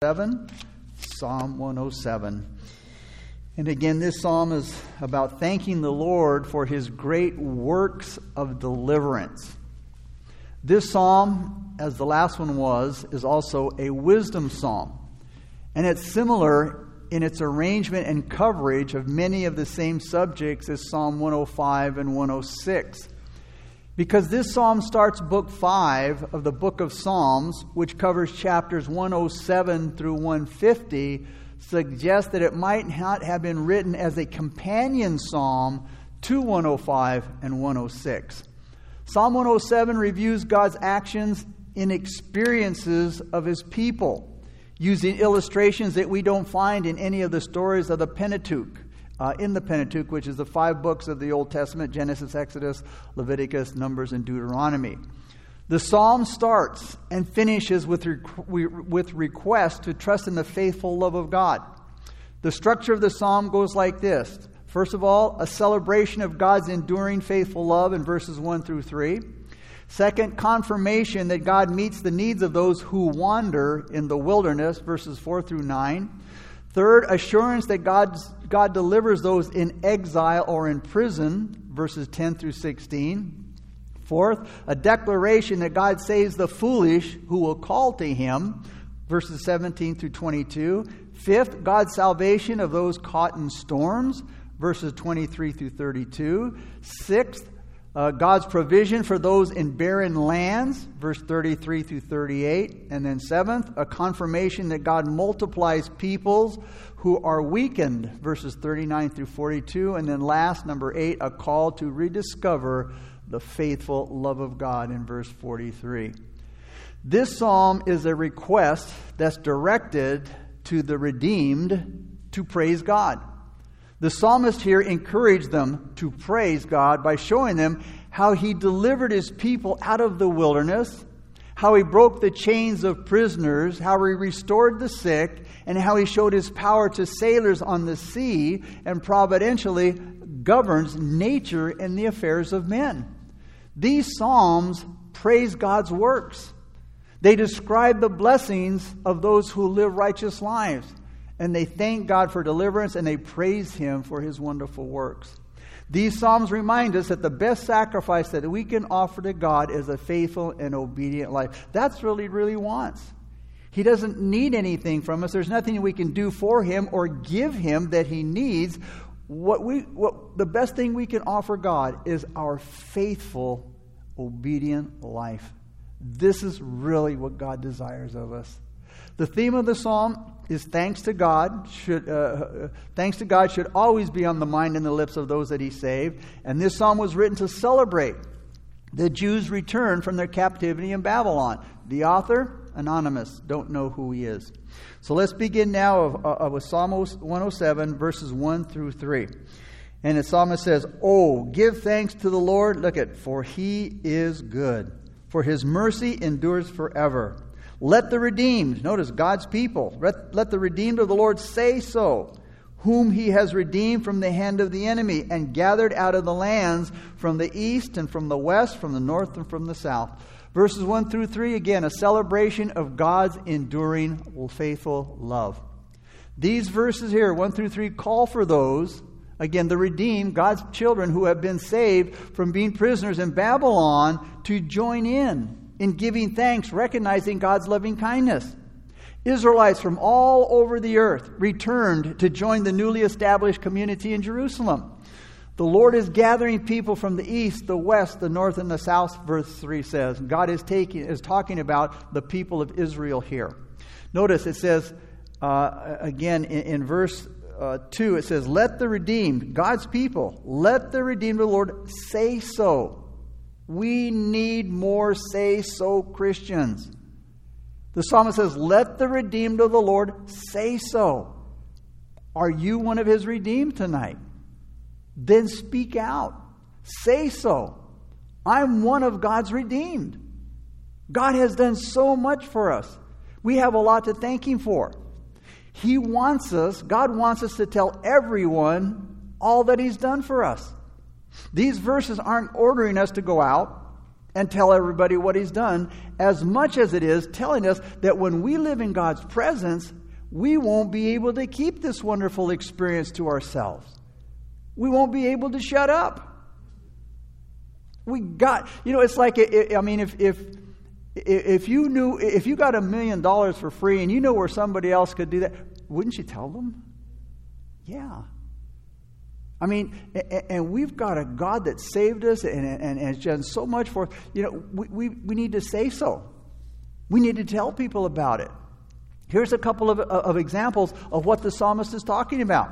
7, Psalm 107. And again, this psalm is about thanking the Lord for his great works of deliverance. This psalm, as the last one was, is also a wisdom psalm. And it's similar in its arrangement and coverage of many of the same subjects as Psalm 105 and 106. Because this psalm starts book 5 of the book of Psalms, which covers chapters 107 through 150, suggests that it might not have been written as a companion psalm to 105 and 106. Psalm 107 reviews God's actions in experiences of his people, using illustrations that we don't find in any of the stories of the Pentateuch uh, in the Pentateuch, which is the five books of the Old Testament Genesis, Exodus, Leviticus, Numbers, and Deuteronomy. The psalm starts and finishes with, with request to trust in the faithful love of God. The structure of the psalm goes like this First of all, a celebration of God's enduring faithful love in verses 1 through 3. Second, confirmation that God meets the needs of those who wander in the wilderness, verses 4 through 9. Third, assurance that God's, God delivers those in exile or in prison, verses 10 through 16. Fourth, a declaration that God saves the foolish who will call to him, verses 17 through 22. Fifth, God's salvation of those caught in storms, verses 23 through 32. Sixth, uh, God's provision for those in barren lands, verse 33 through 38. And then, seventh, a confirmation that God multiplies peoples who are weakened, verses 39 through 42. And then, last, number eight, a call to rediscover the faithful love of God in verse 43. This psalm is a request that's directed to the redeemed to praise God. The psalmist here encouraged them to praise God by showing them how he delivered his people out of the wilderness, how he broke the chains of prisoners, how he restored the sick, and how he showed his power to sailors on the sea and providentially governs nature and the affairs of men. These psalms praise God's works. They describe the blessings of those who live righteous lives and they thank God for deliverance and they praise Him for His wonderful works. These Psalms remind us that the best sacrifice that we can offer to God is a faithful and obedient life. That's really, really wants. He doesn't need anything from us. There's nothing we can do for him or give him that he needs. What we what the best thing we can offer God is our faithful, obedient life. This is really what God desires of us. The theme of the psalm is thanks to God should uh, thanks to God should always be on the mind and the lips of those that He saved. And this psalm was written to celebrate the Jews' return from their captivity in Babylon. The author anonymous, don't know who he is. So let's begin now of, uh, of Psalm 107 verses 1 through 3. And the psalmist says, "Oh, give thanks to the Lord. Look at for He is good, for His mercy endures forever." Let the redeemed, notice God's people, let, let the redeemed of the Lord say so, whom he has redeemed from the hand of the enemy and gathered out of the lands from the east and from the west, from the north and from the south. Verses 1 through 3, again, a celebration of God's enduring, faithful love. These verses here, 1 through 3, call for those, again, the redeemed, God's children who have been saved from being prisoners in Babylon, to join in in giving thanks, recognizing God's loving kindness. Israelites from all over the earth returned to join the newly established community in Jerusalem. The Lord is gathering people from the east, the west, the north, and the south, verse 3 says. God is, taking, is talking about the people of Israel here. Notice it says, uh, again in, in verse uh, 2, it says, Let the redeemed, God's people, let the redeemed of the Lord say so. We need more say so Christians. The psalmist says, Let the redeemed of the Lord say so. Are you one of his redeemed tonight? Then speak out. Say so. I'm one of God's redeemed. God has done so much for us. We have a lot to thank Him for. He wants us, God wants us to tell everyone all that He's done for us. These verses aren't ordering us to go out and tell everybody what he's done, as much as it is telling us that when we live in God's presence, we won't be able to keep this wonderful experience to ourselves. We won't be able to shut up. We got, you know, it's like, I mean, if, if, if you knew, if you got a million dollars for free and you know where somebody else could do that, wouldn't you tell them? Yeah. I mean, and we've got a God that saved us and, has done so much for us. You know, we, we, we need to say so. We need to tell people about it. Here's a couple of, of examples of what the psalmist is talking about.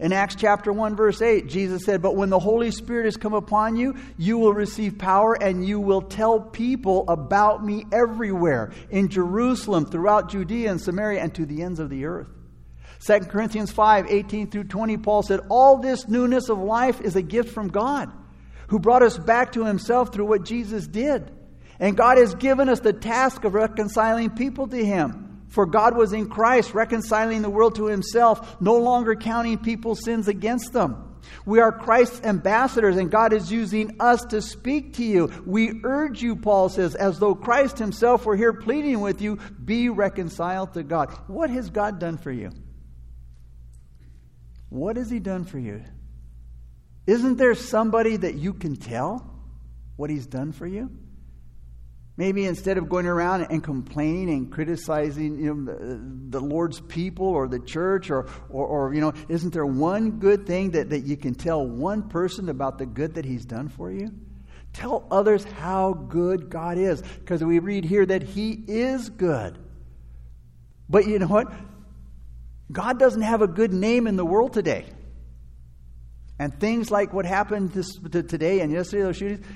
In Acts chapter 1, verse 8, Jesus said, But when the Holy Spirit has come upon you, you will receive power and you will tell people about me everywhere in Jerusalem, throughout Judea and Samaria, and to the ends of the earth. 2 Corinthians 5 18 through 20, Paul said, All this newness of life is a gift from God, who brought us back to himself through what Jesus did. And God has given us the task of reconciling people to him. For God was in Christ, reconciling the world to himself, no longer counting people's sins against them. We are Christ's ambassadors, and God is using us to speak to you. We urge you, Paul says, as though Christ himself were here pleading with you, be reconciled to God. What has God done for you? What has He done for you? Isn't there somebody that you can tell what He's done for you? Maybe instead of going around and complaining and criticizing you know, the, the, Lord's people or the church, or, or, or, you know, isn't there one good thing that, that you can tell one person about the good that He's done for you? Tell others how good God is, because we read here that He is good. But you know what? God doesn't have a good name in the world today. And things like what happened this, today and yesterday, those shootings,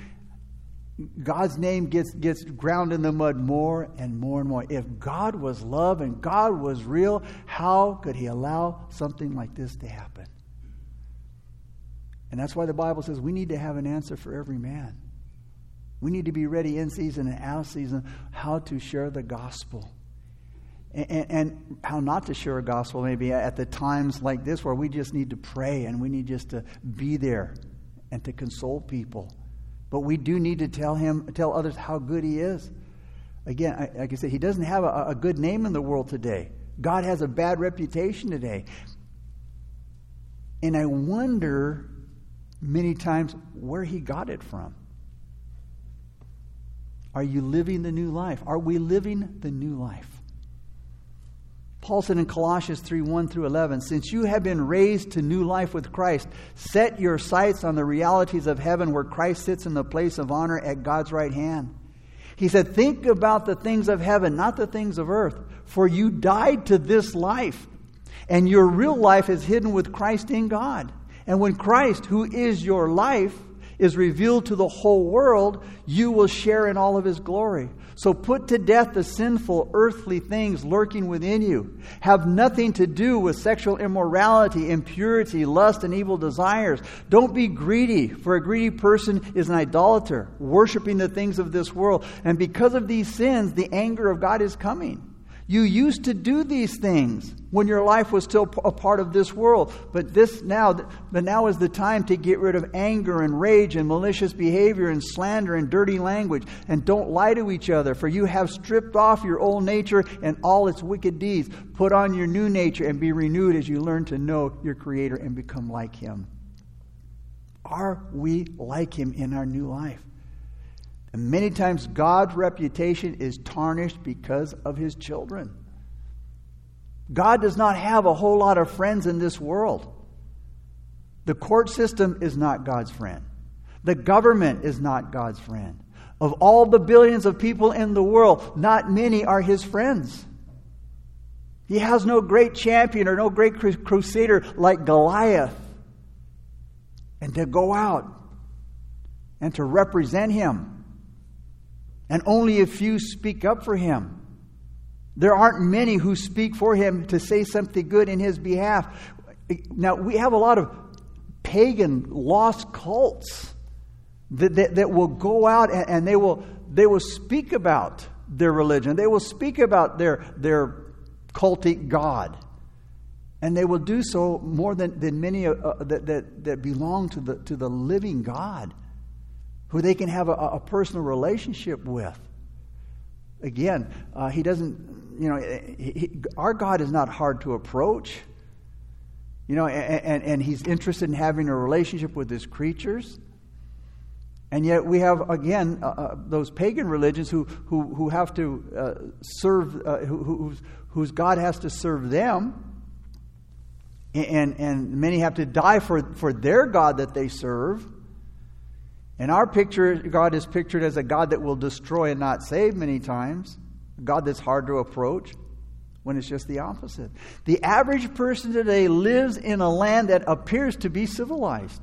God's name gets, gets ground in the mud more and more and more. If God was love and God was real, how could He allow something like this to happen? And that's why the Bible says we need to have an answer for every man. We need to be ready in season and out of season how to share the gospel and, and, how not to share a gospel maybe at the times like this where we just need to pray and we need just to be there and to console people. But we do need to tell him tell others how good he is. Again like i said he doesn't have a, a good name in the world today. God has a bad reputation today. And i wonder many times where he got it from. Are you living the new life? Are we living the new life Paul said in Colossians 3 1 through 11, Since you have been raised to new life with Christ, set your sights on the realities of heaven where Christ sits in the place of honor at God's right hand. He said, Think about the things of heaven, not the things of earth, for you died to this life, and your real life is hidden with Christ in God. And when Christ, who is your life, is revealed to the whole world, you will share in all of his glory. So put to death the sinful earthly things lurking within you. Have nothing to do with sexual immorality, impurity, lust, and evil desires. Don't be greedy, for a greedy person is an idolater, worshiping the things of this world. And because of these sins, the anger of God is coming. You used to do these things when your life was still a part of this world, but this now, but now is the time to get rid of anger and rage and malicious behavior and slander and dirty language. And don't lie to each other, for you have stripped off your old nature and all its wicked deeds. Put on your new nature and be renewed as you learn to know your Creator and become like Him. Are we like Him in our new life? And many times God's reputation is tarnished because of his children. God does not have a whole lot of friends in this world. The court system is not God's friend. The government is not God's friend. Of all the billions of people in the world, not many are his friends. He has no great champion or no great crusader like Goliath. And to go out and to represent him and only a few speak up for him. There aren't many who speak for him to say something good in his behalf. Now, we have a lot of pagan, lost cults that, that, that will go out and, and, they, will, they will speak about their religion. They will speak about their, their cultic God. And they will do so more than, than many uh, that, that, that belong to the, to the living God. Who they can have a, a personal relationship with. Again, uh, he doesn't, you know, he, he, our God is not hard to approach. You know, and, and, and he's interested in having a relationship with his creatures. And yet we have, again, uh, uh, those pagan religions who, who, who have to uh, serve, uh, who, whose, whose God has to serve them. And, and many have to die for, for their God that they serve. And our picture, God is pictured as a God that will destroy and not save many times, a God that's hard to approach when it's just the opposite. The average person today lives in a land that appears to be civilized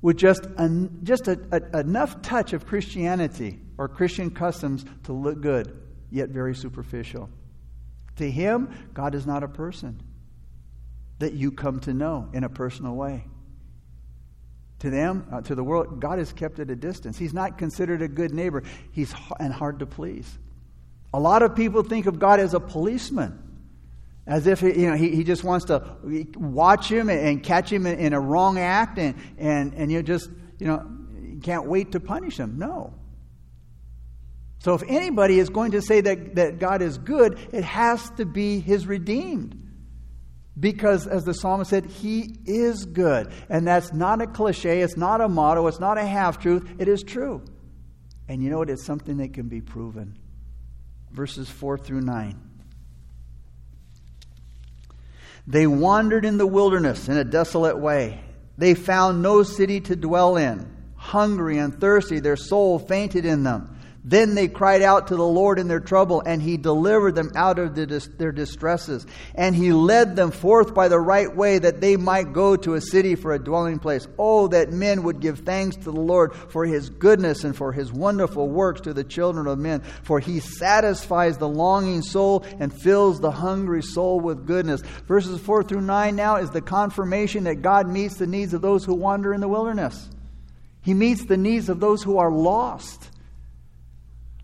with just, just a, a, enough touch of Christianity or Christian customs to look good, yet very superficial. To him, God is not a person that you come to know in a personal way. To them, uh, to the world, God is kept at a distance. He's not considered a good neighbor. He's h- and hard to please. A lot of people think of God as a policeman as if you know he, he just wants to watch him and catch him in, in a wrong act and, and, and you just you know can't wait to punish him no so if anybody is going to say that, that god is good it has to be his redeemed because as the psalmist said he is good and that's not a cliche it's not a motto it's not a half truth it is true and you know what it's something that can be proven verses 4 through 9 they wandered in the wilderness in a desolate way. They found no city to dwell in. Hungry and thirsty, their soul fainted in them. Then they cried out to the Lord in their trouble, and He delivered them out of their distresses. And He led them forth by the right way that they might go to a city for a dwelling place. Oh, that men would give thanks to the Lord for His goodness and for His wonderful works to the children of men. For He satisfies the longing soul and fills the hungry soul with goodness. Verses 4 through 9 now is the confirmation that God meets the needs of those who wander in the wilderness. He meets the needs of those who are lost.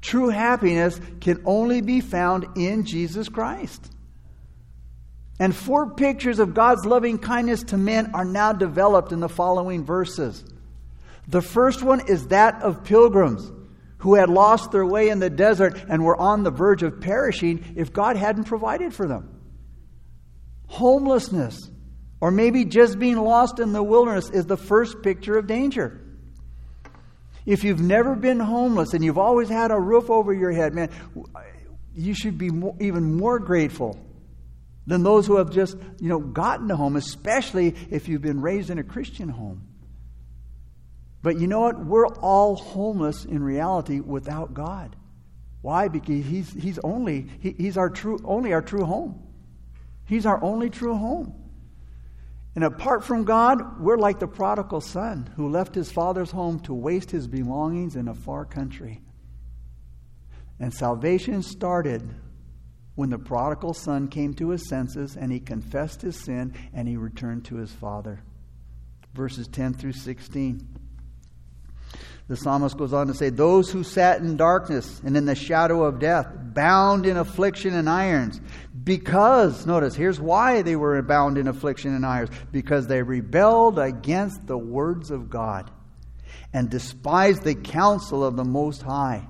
True happiness can only be found in Jesus Christ. And four pictures of God's loving kindness to men are now developed in the following verses. The first one is that of pilgrims who had lost their way in the desert and were on the verge of perishing if God hadn't provided for them. Homelessness, or maybe just being lost in the wilderness, is the first picture of danger. If you've never been homeless and you've always had a roof over your head, man, you should be more, even more grateful than those who have just, you know, gotten a home, especially if you've been raised in a Christian home. But you know what? We're all homeless in reality without God. Why? Because He's, he's only he, He's our true only our true home. He's our only true home. And apart from God, we're like the prodigal son who left his father's home to waste his belongings in a far country. And salvation started when the prodigal son came to his senses and he confessed his sin and he returned to his father. Verses 10 through 16. The psalmist goes on to say, Those who sat in darkness and in the shadow of death, bound in affliction and irons, because, notice, here's why they were bound in affliction and irons because they rebelled against the words of God and despised the counsel of the Most High.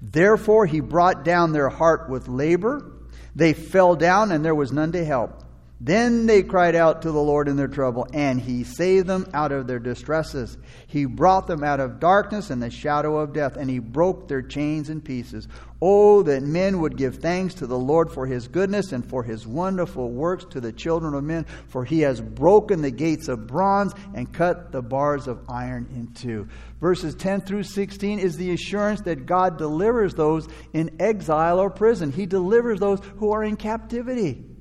Therefore, he brought down their heart with labor. They fell down, and there was none to help. Then they cried out to the Lord in their trouble, and he saved them out of their distresses. He brought them out of darkness and the shadow of death, and he broke their chains in pieces. Oh, that men would give thanks to the Lord for his goodness and for his wonderful works to the children of men, for he has broken the gates of bronze and cut the bars of iron in two. Verses 10 through 16 is the assurance that God delivers those in exile or prison, he delivers those who are in captivity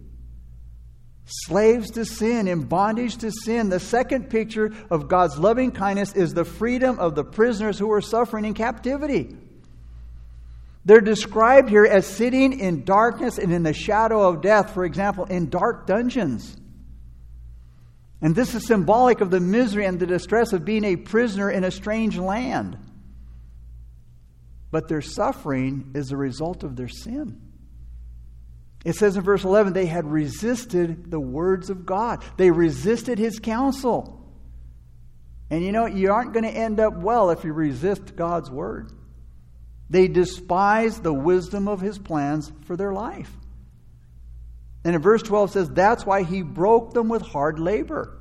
slaves to sin, in bondage to sin. The second picture of God's loving kindness is the freedom of the prisoners who are suffering in captivity. They're described here as sitting in darkness and in the shadow of death, for example, in dark dungeons. And this is symbolic of the misery and the distress of being a prisoner in a strange land. But their suffering is a result of their sin. It says in verse 11, they had resisted the words of God, they resisted his counsel. And you know, you aren't going to end up well if you resist God's word. They despise the wisdom of his plans for their life. And in verse 12 says, that's why he broke them with hard labor.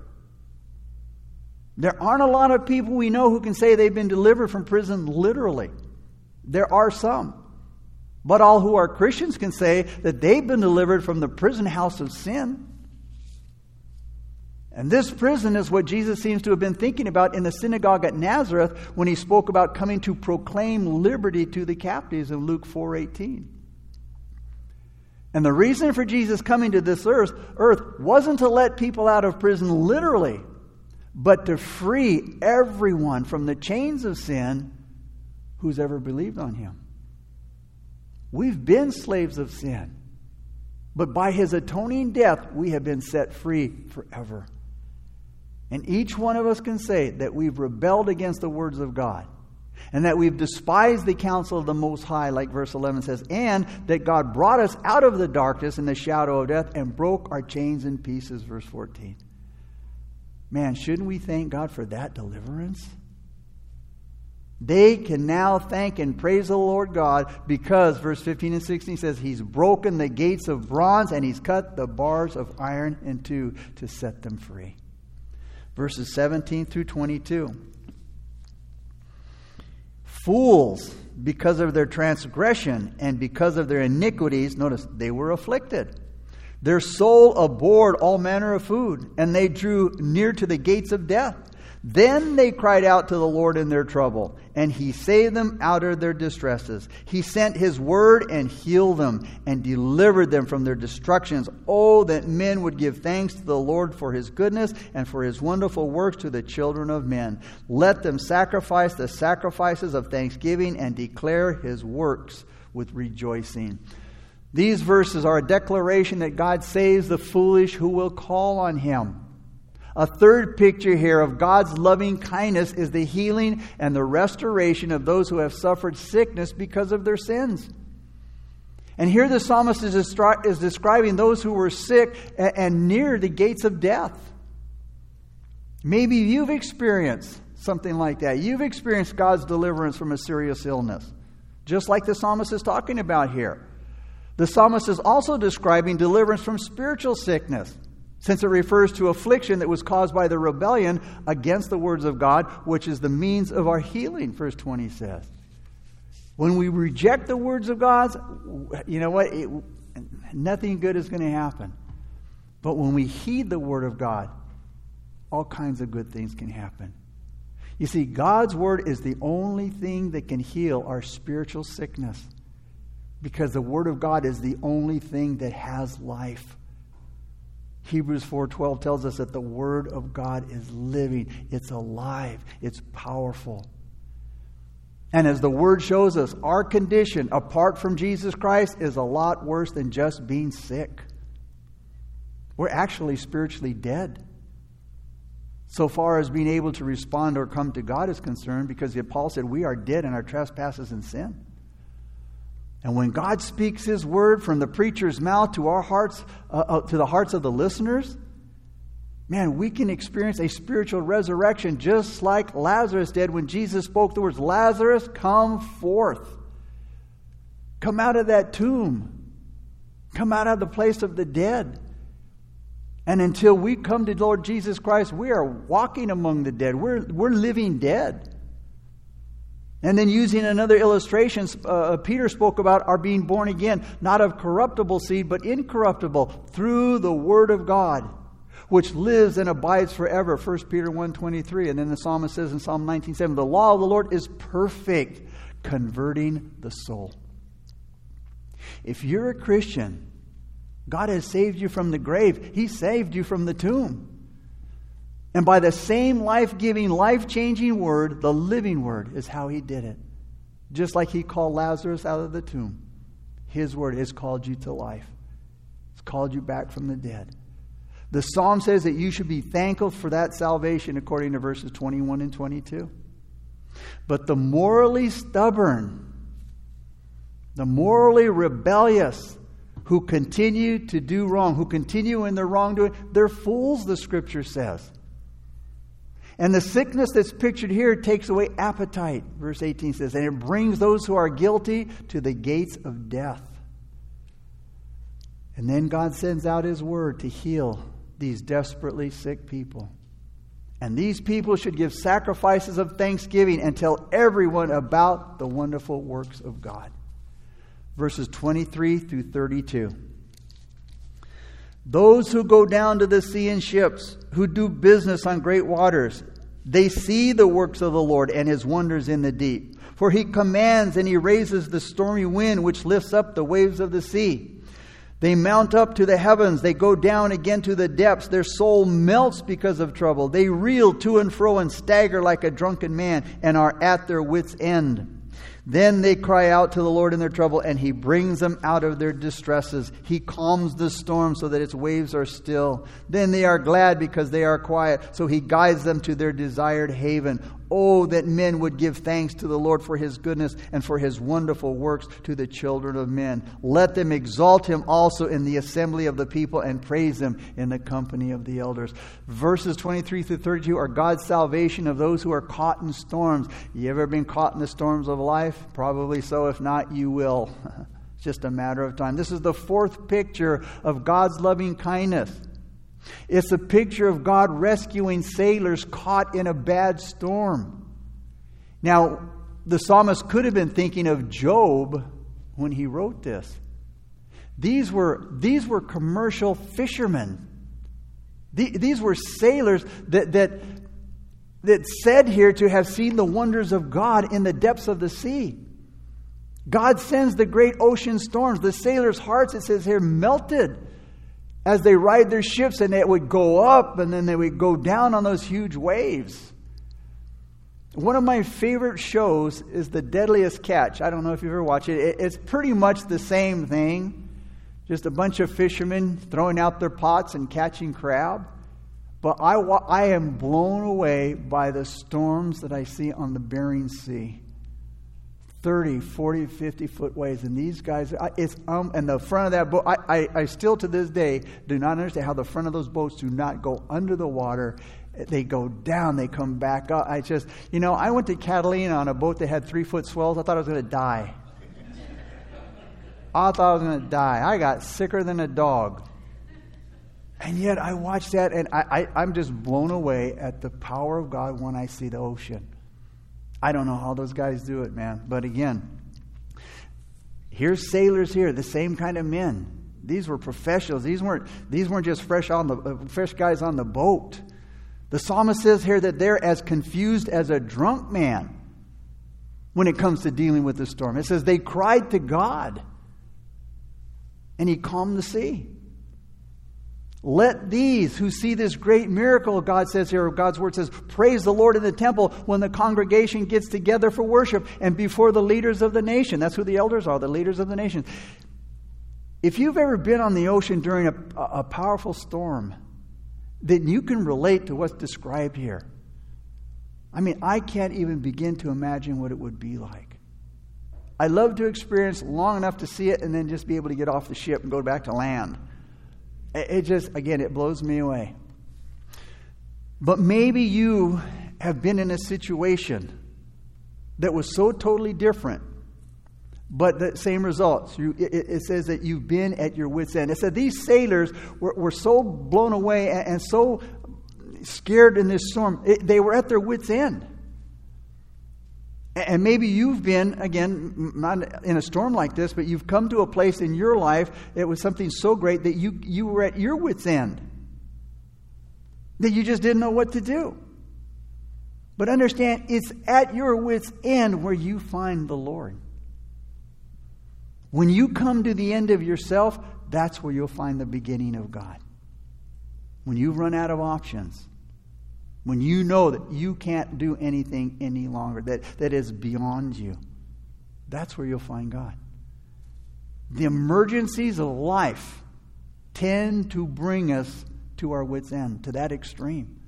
There aren't a lot of people we know who can say they've been delivered from prison literally. There are some. But all who are Christians can say that they've been delivered from the prison house of sin. And this prison is what Jesus seems to have been thinking about in the synagogue at Nazareth when he spoke about coming to proclaim liberty to the captives in Luke 4:18. And the reason for Jesus coming to this earth, earth wasn't to let people out of prison literally, but to free everyone from the chains of sin who's ever believed on him. We've been slaves of sin, but by his atoning death, we have been set free forever. And each one of us can say that we've rebelled against the words of God and that we've despised the counsel of the Most High, like verse 11 says, and that God brought us out of the darkness and the shadow of death and broke our chains in pieces, verse 14. Man, shouldn't we thank God for that deliverance? They can now thank and praise the Lord God because, verse 15 and 16 says, He's broken the gates of bronze and He's cut the bars of iron in two to set them free. Verses 17 through 22. Fools, because of their transgression and because of their iniquities, notice they were afflicted. Their soul abhorred all manner of food, and they drew near to the gates of death. Then they cried out to the Lord in their trouble, and he saved them out of their distresses. He sent his word and healed them and delivered them from their destructions. Oh, that men would give thanks to the Lord for his goodness and for his wonderful works to the children of men. Let them sacrifice the sacrifices of thanksgiving and declare his works with rejoicing. These verses are a declaration that God saves the foolish who will call on him. A third picture here of God's loving kindness is the healing and the restoration of those who have suffered sickness because of their sins. And here the psalmist is, destri- is describing those who were sick and, and near the gates of death. Maybe you've experienced something like that. You've experienced God's deliverance from a serious illness, just like the psalmist is talking about here. The psalmist is also describing deliverance from spiritual sickness since it refers to affliction that was caused by the rebellion against the words of God, which is the means of our healing, verse 20 says. When we reject the words of God, you know what? It, nothing good is going to happen. But when we heed the word of God, all kinds of good things can happen. You see, God's word is the only thing that can heal our spiritual sickness because the word of God is the only thing that has life. Hebrews 4:12 tells us that the word of God is living, it's alive, it's powerful. And as the word shows us, our condition apart from Jesus Christ is a lot worse than just being sick. We're actually spiritually dead. So far as being able to respond or come to God is concerned, because the Paul said we are dead in our trespasses and sin. And when God speaks His word from the preacher's mouth to our hearts, uh, uh, to the hearts of the listeners, man, we can experience a spiritual resurrection just like Lazarus did when Jesus spoke the words, Lazarus, come forth. Come out of that tomb. Come out of the place of the dead. And until we come to Lord Jesus Christ, we are walking among the dead. We're, we're living dead. And then, using another illustration, uh, uh, Peter spoke about our being born again, not of corruptible seed, but incorruptible, through the Word of God, which lives and abides forever. 1 Peter 1.23. And then the psalmist says in Psalm 19.7, The law of the Lord is perfect, converting the soul. If you're a Christian, God has saved you from the grave. He saved you from the tomb. And by the same life giving, life changing word, the living word, is how he did it. Just like he called Lazarus out of the tomb, his word has called you to life, it's called you back from the dead. The psalm says that you should be thankful for that salvation, according to verses 21 and 22. But the morally stubborn, the morally rebellious, who continue to do wrong, who continue in their wrongdoing, they're fools, the scripture says. And the sickness that's pictured here takes away appetite, verse 18 says, and it brings those who are guilty to the gates of death. And then God sends out His word to heal these desperately sick people. And these people should give sacrifices of thanksgiving and tell everyone about the wonderful works of God. Verses 23 through 32. Those who go down to the sea in ships, who do business on great waters, they see the works of the Lord and his wonders in the deep. For he commands and he raises the stormy wind which lifts up the waves of the sea. They mount up to the heavens. They go down again to the depths. Their soul melts because of trouble. They reel to and fro and stagger like a drunken man and are at their wits' end. Then they cry out to the Lord in their trouble, and He brings them out of their distresses. He calms the storm so that its waves are still. Then they are glad because they are quiet, so He guides them to their desired haven. Oh, that men would give thanks to the Lord for his goodness and for his wonderful works to the children of men. Let them exalt him also in the assembly of the people and praise him in the company of the elders. Verses 23 through 32 are God's salvation of those who are caught in storms. You ever been caught in the storms of life? Probably so. If not, you will. it's just a matter of time. This is the fourth picture of God's loving kindness. It's a picture of God rescuing sailors caught in a bad storm. Now, the psalmist could have been thinking of Job when he wrote this. These were, these were commercial fishermen. These were sailors that, that, that said here to have seen the wonders of God in the depths of the sea. God sends the great ocean storms. The sailors' hearts, it says here, melted as they ride their ships and it would go up and then they would go down on those huge waves. One of my favorite shows is The Deadliest Catch. I don't know if you've ever watched it. It's pretty much the same thing, just a bunch of fishermen throwing out their pots and catching crab. But I, I am blown away by the storms that I see on the Bering Sea. 30, 40, 50 foot waves. And these guys, it's um, and the front of that boat, I, I, I still to this day do not understand how the front of those boats do not go under the water. They go down, they come back up. I just, you know, I went to Catalina on a boat that had three foot swells. I thought I was going to die. I thought I was going to die. I got sicker than a dog. And yet I watched that and I, I, I'm just blown away at the power of God when I see the ocean. I don't know how those guys do it, man. But again, here's sailors here, the same kind of men. These were professionals. These weren't, these weren't just fresh, on the, uh, fresh guys on the boat. The psalmist says here that they're as confused as a drunk man when it comes to dealing with the storm. It says they cried to God, and he calmed the sea. Let these who see this great miracle, God says here, God's word says, praise the Lord in the temple when the congregation gets together for worship and before the leaders of the nation. That's who the elders are, the leaders of the nation. If you've ever been on the ocean during a, a powerful storm, then you can relate to what's described here. I mean, I can't even begin to imagine what it would be like. I love to experience long enough to see it and then just be able to get off the ship and go back to land. It just, again, it blows me away. But maybe you have been in a situation that was so totally different, but the same results. You, it, it, says that you've been at your wits' end. It said these sailors were, were so blown away and, and so scared in this storm, it, they were at their wits' end. And maybe you've been, again, not in a storm like this, but you've come to a place in your life that was something so great that you, you were at your wits' end, that you just didn't know what to do. But understand, it's at your wits' end where you find the Lord. When you come to the end of yourself, that's where you'll find the beginning of God. When you run out of options, when you know that you can't do anything any longer, that, that is beyond you, that's where you'll find God. The emergencies of life tend to bring us to our wits' end, to that extreme.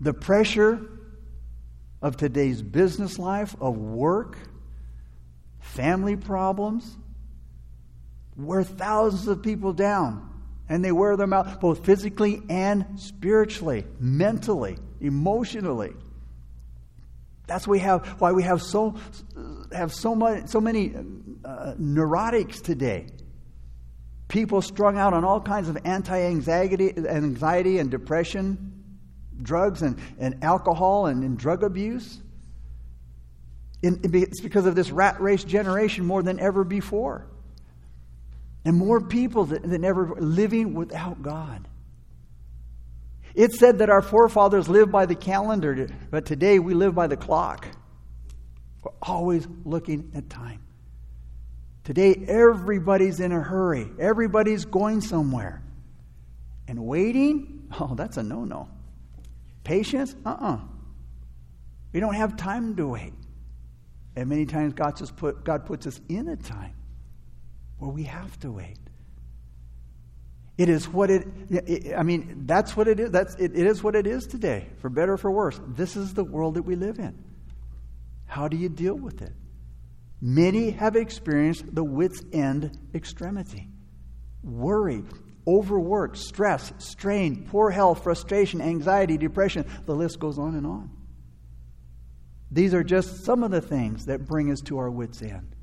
The pressure of today's business life, of work, family problems, wear thousands of people down and they wear them out both physically and spiritually, mentally. emotionally. That's we have, why we have so, have so, much, so many uh, neurotics today. People strung out on all kinds of anti anxiety anxiety and depression, drugs and, and alcohol and, and drug abuse. It's because of this rat race generation more than ever before. And more people than, ever living without God. It said that our forefathers lived by the calendar, but today we live by the clock. We're always looking at time. Today, everybody's in a hurry, everybody's going somewhere. And waiting, oh, that's a no no. Patience, uh uh-uh. uh. We don't have time to wait. And many times God, just put, God puts us in a time where we have to wait. It is what it, I mean, that's what it is. That's, it, it is what it is today, for better or for worse. This is the world that we live in. How do you deal with it? Many have experienced the wits' end extremity worry, overwork, stress, strain, poor health, frustration, anxiety, depression. The list goes on and on. These are just some of the things that bring us to our wits' end.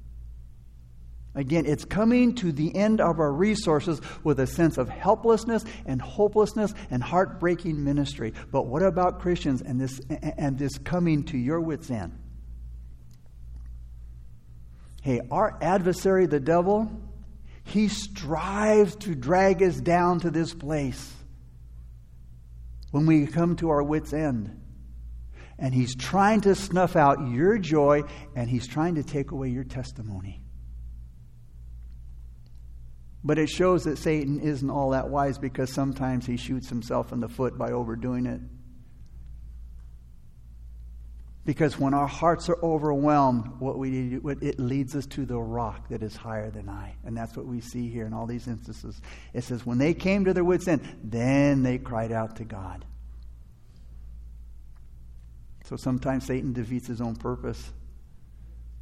Again, it's coming to the end of our resources with a sense of helplessness and hopelessness and heartbreaking ministry. But what about Christians and this, and this coming to your wits' end? Hey, our adversary, the devil, he strives to drag us down to this place when we come to our wits' end. And he's trying to snuff out your joy and he's trying to take away your testimony. But it shows that Satan isn't all that wise because sometimes he shoots himself in the foot by overdoing it. Because when our hearts are overwhelmed, what we do, it leads us to the rock that is higher than I. And that's what we see here in all these instances. It says, when they came to their wits' end, then they cried out to God. So sometimes Satan defeats his own purpose.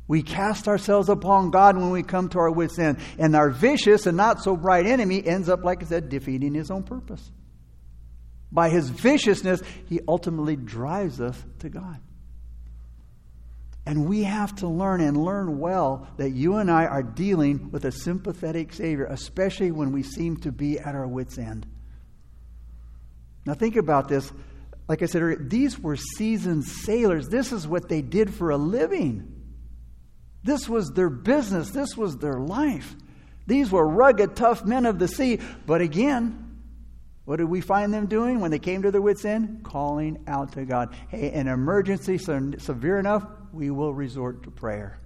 We cast ourselves upon God when we come to our wits' end. And our vicious and not so bright enemy ends up, like I said, defeating his own purpose. By his viciousness, he ultimately drives us to God. And we have to learn and learn well that you and I are dealing with a sympathetic Savior, especially when we seem to be at our wits' end. Now, think about this. Like I said these were seasoned sailors. This is what they did for a living. This was their business, this was their life. These were rugged, tough men of the sea. But again, what did we find them doing when they came to their wits' end? Calling out to God. Hey, an emergency severe enough, we will resort to prayer.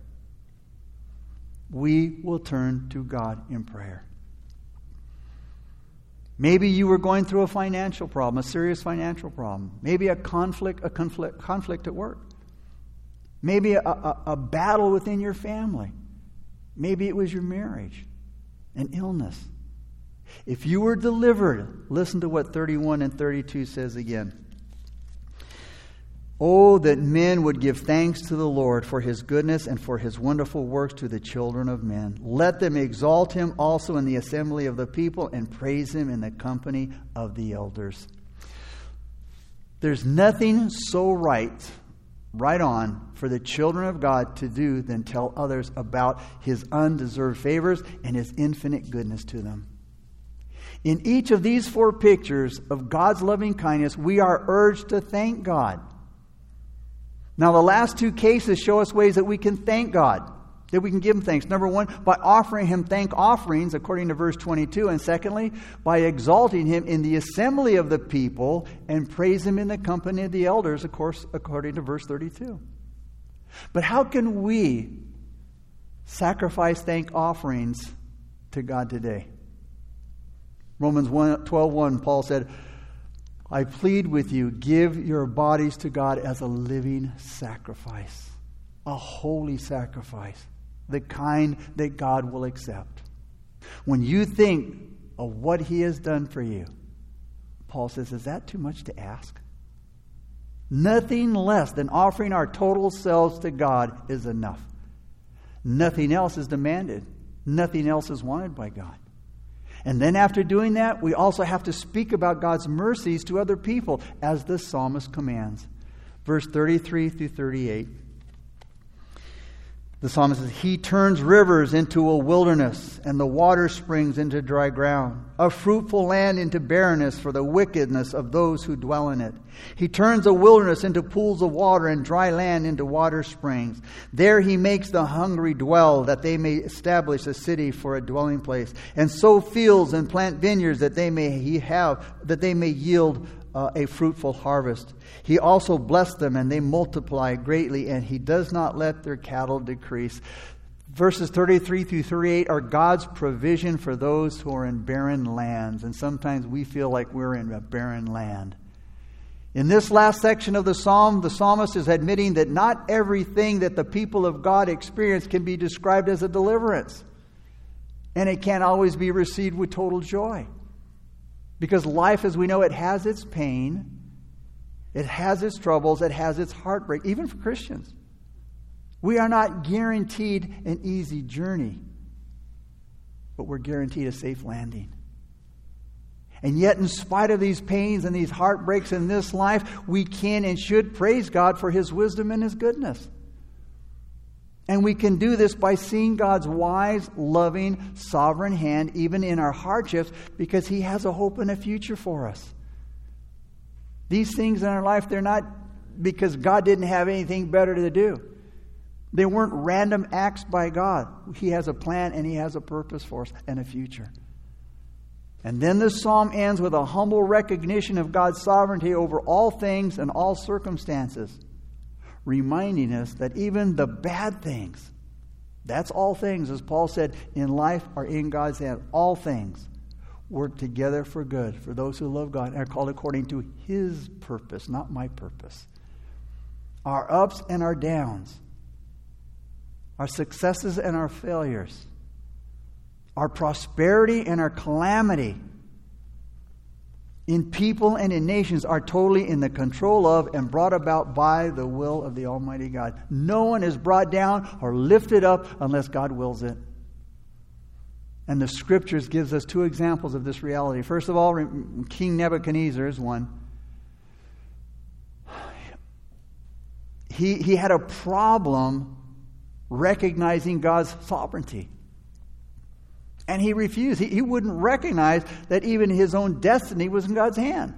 We will turn to God in prayer. Maybe you were going through a financial problem, a serious financial problem. Maybe a conflict, a conflict, conflict at work. Maybe a, a, a battle within your family. Maybe it was your marriage, an illness. If you were delivered, listen to what 31 and 32 says again. Oh, that men would give thanks to the Lord for his goodness and for his wonderful works to the children of men. Let them exalt him also in the assembly of the people and praise him in the company of the elders. There's nothing so right right on for the children of God to do than tell others about his undeserved favors and his infinite goodness to them. In each of these four pictures of God's loving kindness, we are urged to thank God. Now, the last two cases show us ways that we can thank God that we can give him thanks. Number one, by offering him thank offerings, according to verse 22. And secondly, by exalting him in the assembly of the people and praise him in the company of the elders, of course, according to verse 32. But how can we sacrifice thank offerings to God today? Romans 1, 12 1, Paul said, I plead with you, give your bodies to God as a living sacrifice, a holy sacrifice the kind that God will accept. When you think of what He has done for you, Paul says, Is that too much to ask? Nothing less than offering our total selves to God is enough. Nothing else is demanded, nothing else is wanted by God. And then, after doing that, we also have to speak about God's mercies to other people, as the psalmist commands. Verse 33 through 38. The psalmist says, He turns rivers into a wilderness and the water springs into dry ground, a fruitful land into barrenness for the wickedness of those who dwell in it. He turns a wilderness into pools of water and dry land into water springs. There he makes the hungry dwell, that they may establish a city for a dwelling place, and sow fields and plant vineyards that they may have, that they may yield uh, a fruitful harvest. He also blessed them, and they multiply greatly, and he does not let their cattle decrease. Verses 33 through 38 are God's provision for those who are in barren lands. And sometimes we feel like we're in a barren land. In this last section of the psalm, the psalmist is admitting that not everything that the people of God experience can be described as a deliverance. And it can't always be received with total joy. Because life, as we know, it has its pain, it has its troubles, it has its heartbreak, even for Christians. We are not guaranteed an easy journey, but we're guaranteed a safe landing. And yet, in spite of these pains and these heartbreaks in this life, we can and should praise God for His wisdom and His goodness. And we can do this by seeing God's wise, loving, sovereign hand even in our hardships because He has a hope and a future for us. These things in our life, they're not because God didn't have anything better to do. They weren't random acts by God. He has a plan and He has a purpose for us and a future. And then this psalm ends with a humble recognition of God's sovereignty over all things and all circumstances reminding us that even the bad things, that's all things, as Paul said, in life are in God's hand. All things work together for good for those who love God and are called according to His purpose, not my purpose. Our ups and our downs, our successes and our failures, our prosperity and our calamity in people and in nations are totally in the control of and brought about by the will of the Almighty God. No one is brought down or lifted up unless God wills it. And the scriptures gives us two examples of this reality. First of all, King Nebuchadnezzar is one. He, he had a problem recognizing God's sovereignty. And he refused. He, he wouldn't recognize that even his own destiny was in God's hand.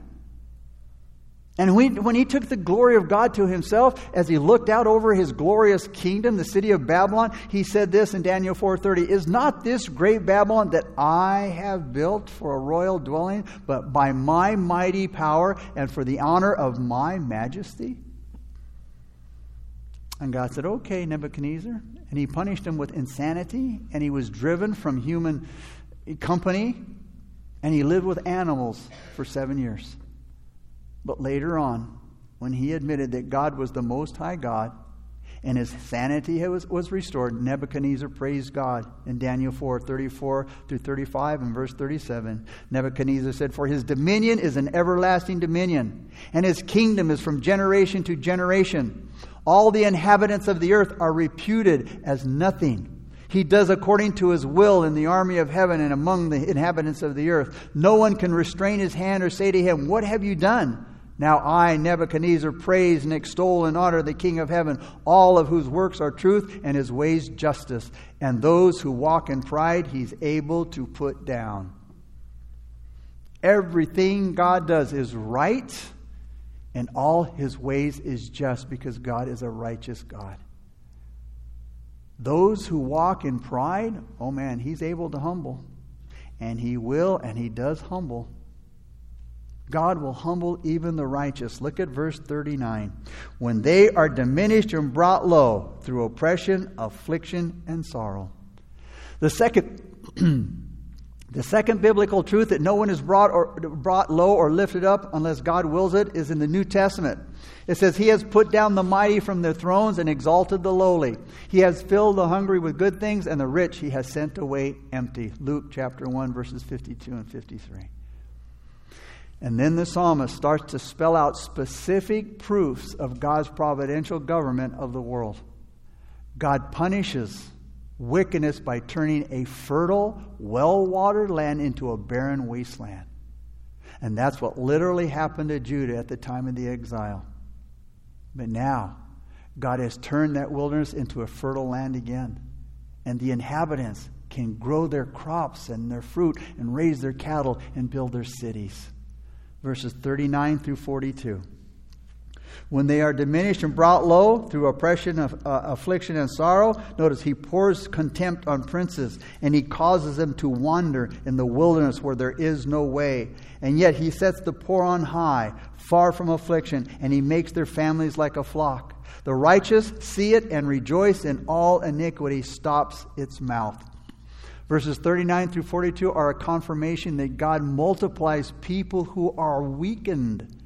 And when, when he took the glory of God to himself, as he looked out over his glorious kingdom, the city of Babylon, he said this in Daniel 4:30, "Is not this great Babylon that I have built for a royal dwelling, but by my mighty power and for the honor of my majesty?" And God said, Okay, Nebuchadnezzar. And he punished him with insanity, and he was driven from human company, and he lived with animals for seven years. But later on, when he admitted that God was the Most High God, and his sanity was, was restored, Nebuchadnezzar praised God in Daniel 4 34 through 35 and verse 37. Nebuchadnezzar said, For his dominion is an everlasting dominion, and his kingdom is from generation to generation. All the inhabitants of the earth are reputed as nothing. He does according to his will in the army of heaven and among the inhabitants of the earth. No one can restrain his hand or say to him, What have you done? Now I, Nebuchadnezzar, praise and extol and honor the King of heaven, all of whose works are truth and his ways justice. And those who walk in pride, he's able to put down. Everything God does is right and all his ways is just because God is a righteous God. Those who walk in pride, oh man, he's able to humble. And he will, and he does humble. God will humble even the righteous. Look at verse 39. When they are diminished and brought low through oppression, affliction, and sorrow. The second The second biblical truth that no one is brought, or, brought low or lifted up unless God wills it is in the New Testament. It says, He has put down the mighty from their thrones and exalted the lowly. He has filled the hungry with good things, and the rich He has sent away empty. Luke chapter 1, verses 52 and 53. And then the psalmist starts to spell out specific proofs of God's providential government of the world. God punishes wickedness by turning a fertile, well watered land into a barren wasteland. And that's what literally happened to Judah at the time of the exile. But now, God has turned that wilderness into a fertile land again. And the inhabitants can grow their crops and their fruit and raise their cattle and build their cities. Verses 39 through 42. When they are diminished and brought low through oppression, uh, affliction, and sorrow, notice he pours contempt on princes and he causes them to wander in the wilderness where there is no way. And yet he sets the poor on high, far from affliction, and he makes their families like a flock. The righteous see it and rejoice, and all iniquity stops its mouth. Verses 39 through 42 are a confirmation that God multiplies people who are weakened.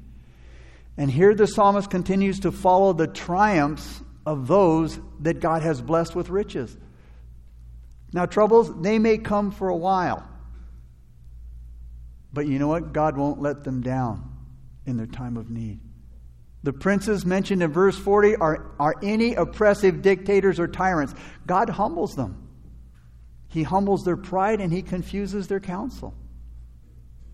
And here the psalmist continues to follow the triumphs of those that God has blessed with riches. Now, troubles, they may come for a while. But you know what? God won't let them down in their time of need. The princes mentioned in verse 40 are, are any oppressive dictators or tyrants. God humbles them. He humbles their pride and he confuses their counsel.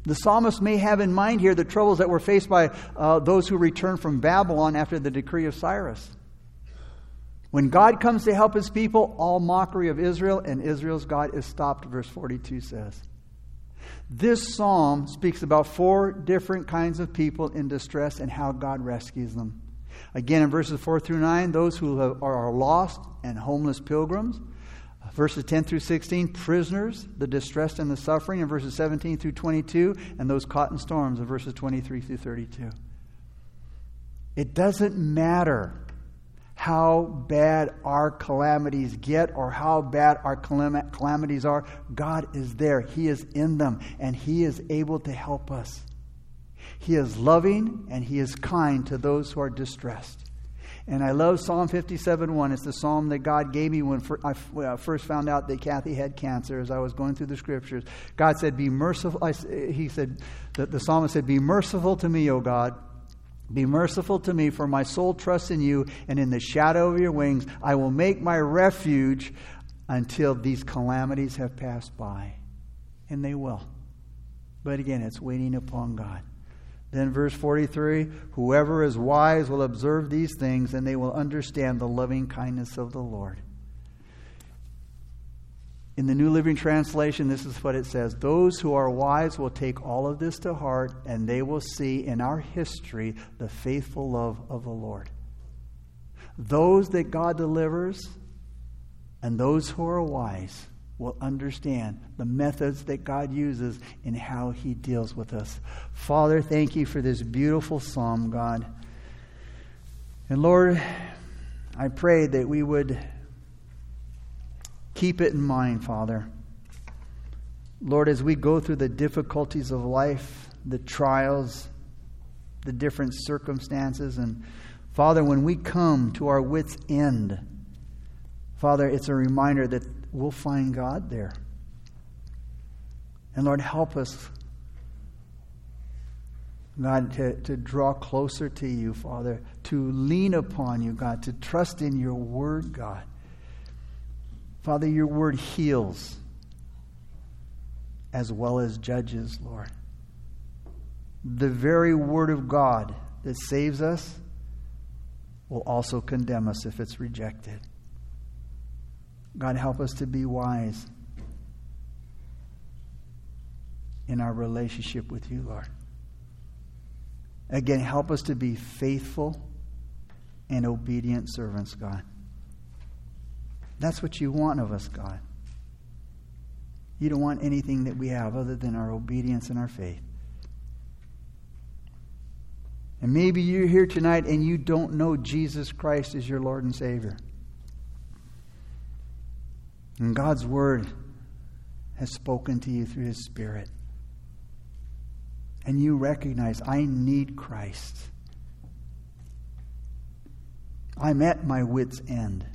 The psalmist may have in mind here the troubles that were faced by uh, those who returned from Babylon after the decree of Cyrus. When God comes to help his people, all mockery of Israel and Israel's God is stopped, verse 42 says. This psalm speaks about four different kinds of people in distress and how God rescues them. Again, in verses 4 through 9, those who are lost and homeless pilgrims. Verses 10 through 16, prisoners, the distressed and the suffering. In verses 17 through 22, and those caught in storms in verses 23 through 32. It doesn't matter how bad our calamities get or how bad our calamities are, God is there. He is in them and He is able to help us. He is loving and He is kind to those who are distressed. And I love Psalm 57 1. It's the psalm that God gave me when I first found out that Kathy had cancer as I was going through the scriptures. God said, Be merciful. He said, the, the psalmist said, Be merciful to me, O God be merciful to me, for my soul trusts in you, and in the shadow of your wings I will make my refuge until these calamities have passed by. And they will. But again, it's waiting upon God. Then, verse 43 Whoever is wise will observe these things, and they will understand the loving kindness of the Lord. In the New Living Translation, this is what it says Those who are wise will take all of this to heart, and they will see in our history the faithful love of the Lord. Those that God delivers and those who are wise will understand the methods that God uses in how He deals with us. Father, thank you for this beautiful psalm, God. And Lord, I pray that we would Keep it in mind, Father. Lord, as we go through the difficulties of life, the trials, the different circumstances, and Father, when we come to our wits' end, Father, it's a reminder that we'll find God there. And Lord, help us, God, to, to draw closer to you, Father, to lean upon you, God, to trust in your word, God. Father, your word heals as well as judges, Lord. The very word of God that saves us will also condemn us if it's rejected. God, help us to be wise in our relationship with you, Lord. Again, help us to be faithful and obedient servants, God. That's what you want of us, God. You don't want anything that we have other than our obedience and our faith. And maybe you're here tonight and you don't know Jesus Christ as your Lord and Savior. And God's Word has spoken to you through His Spirit. And you recognize, I need Christ. I'm at my wits' end.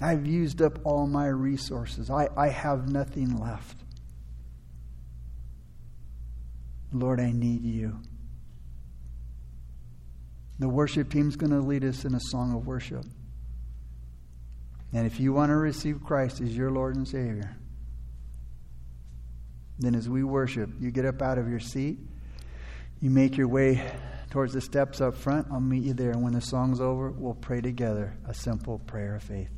I've used up all my resources. I, I have nothing left. Lord, I need you. The worship team's going to lead us in a song of worship. And if you want to receive Christ as your Lord and Savior, then as we worship, you get up out of your seat, you make your way towards the steps up front. I'll meet you there. And when the song's over, we'll pray together a simple prayer of faith.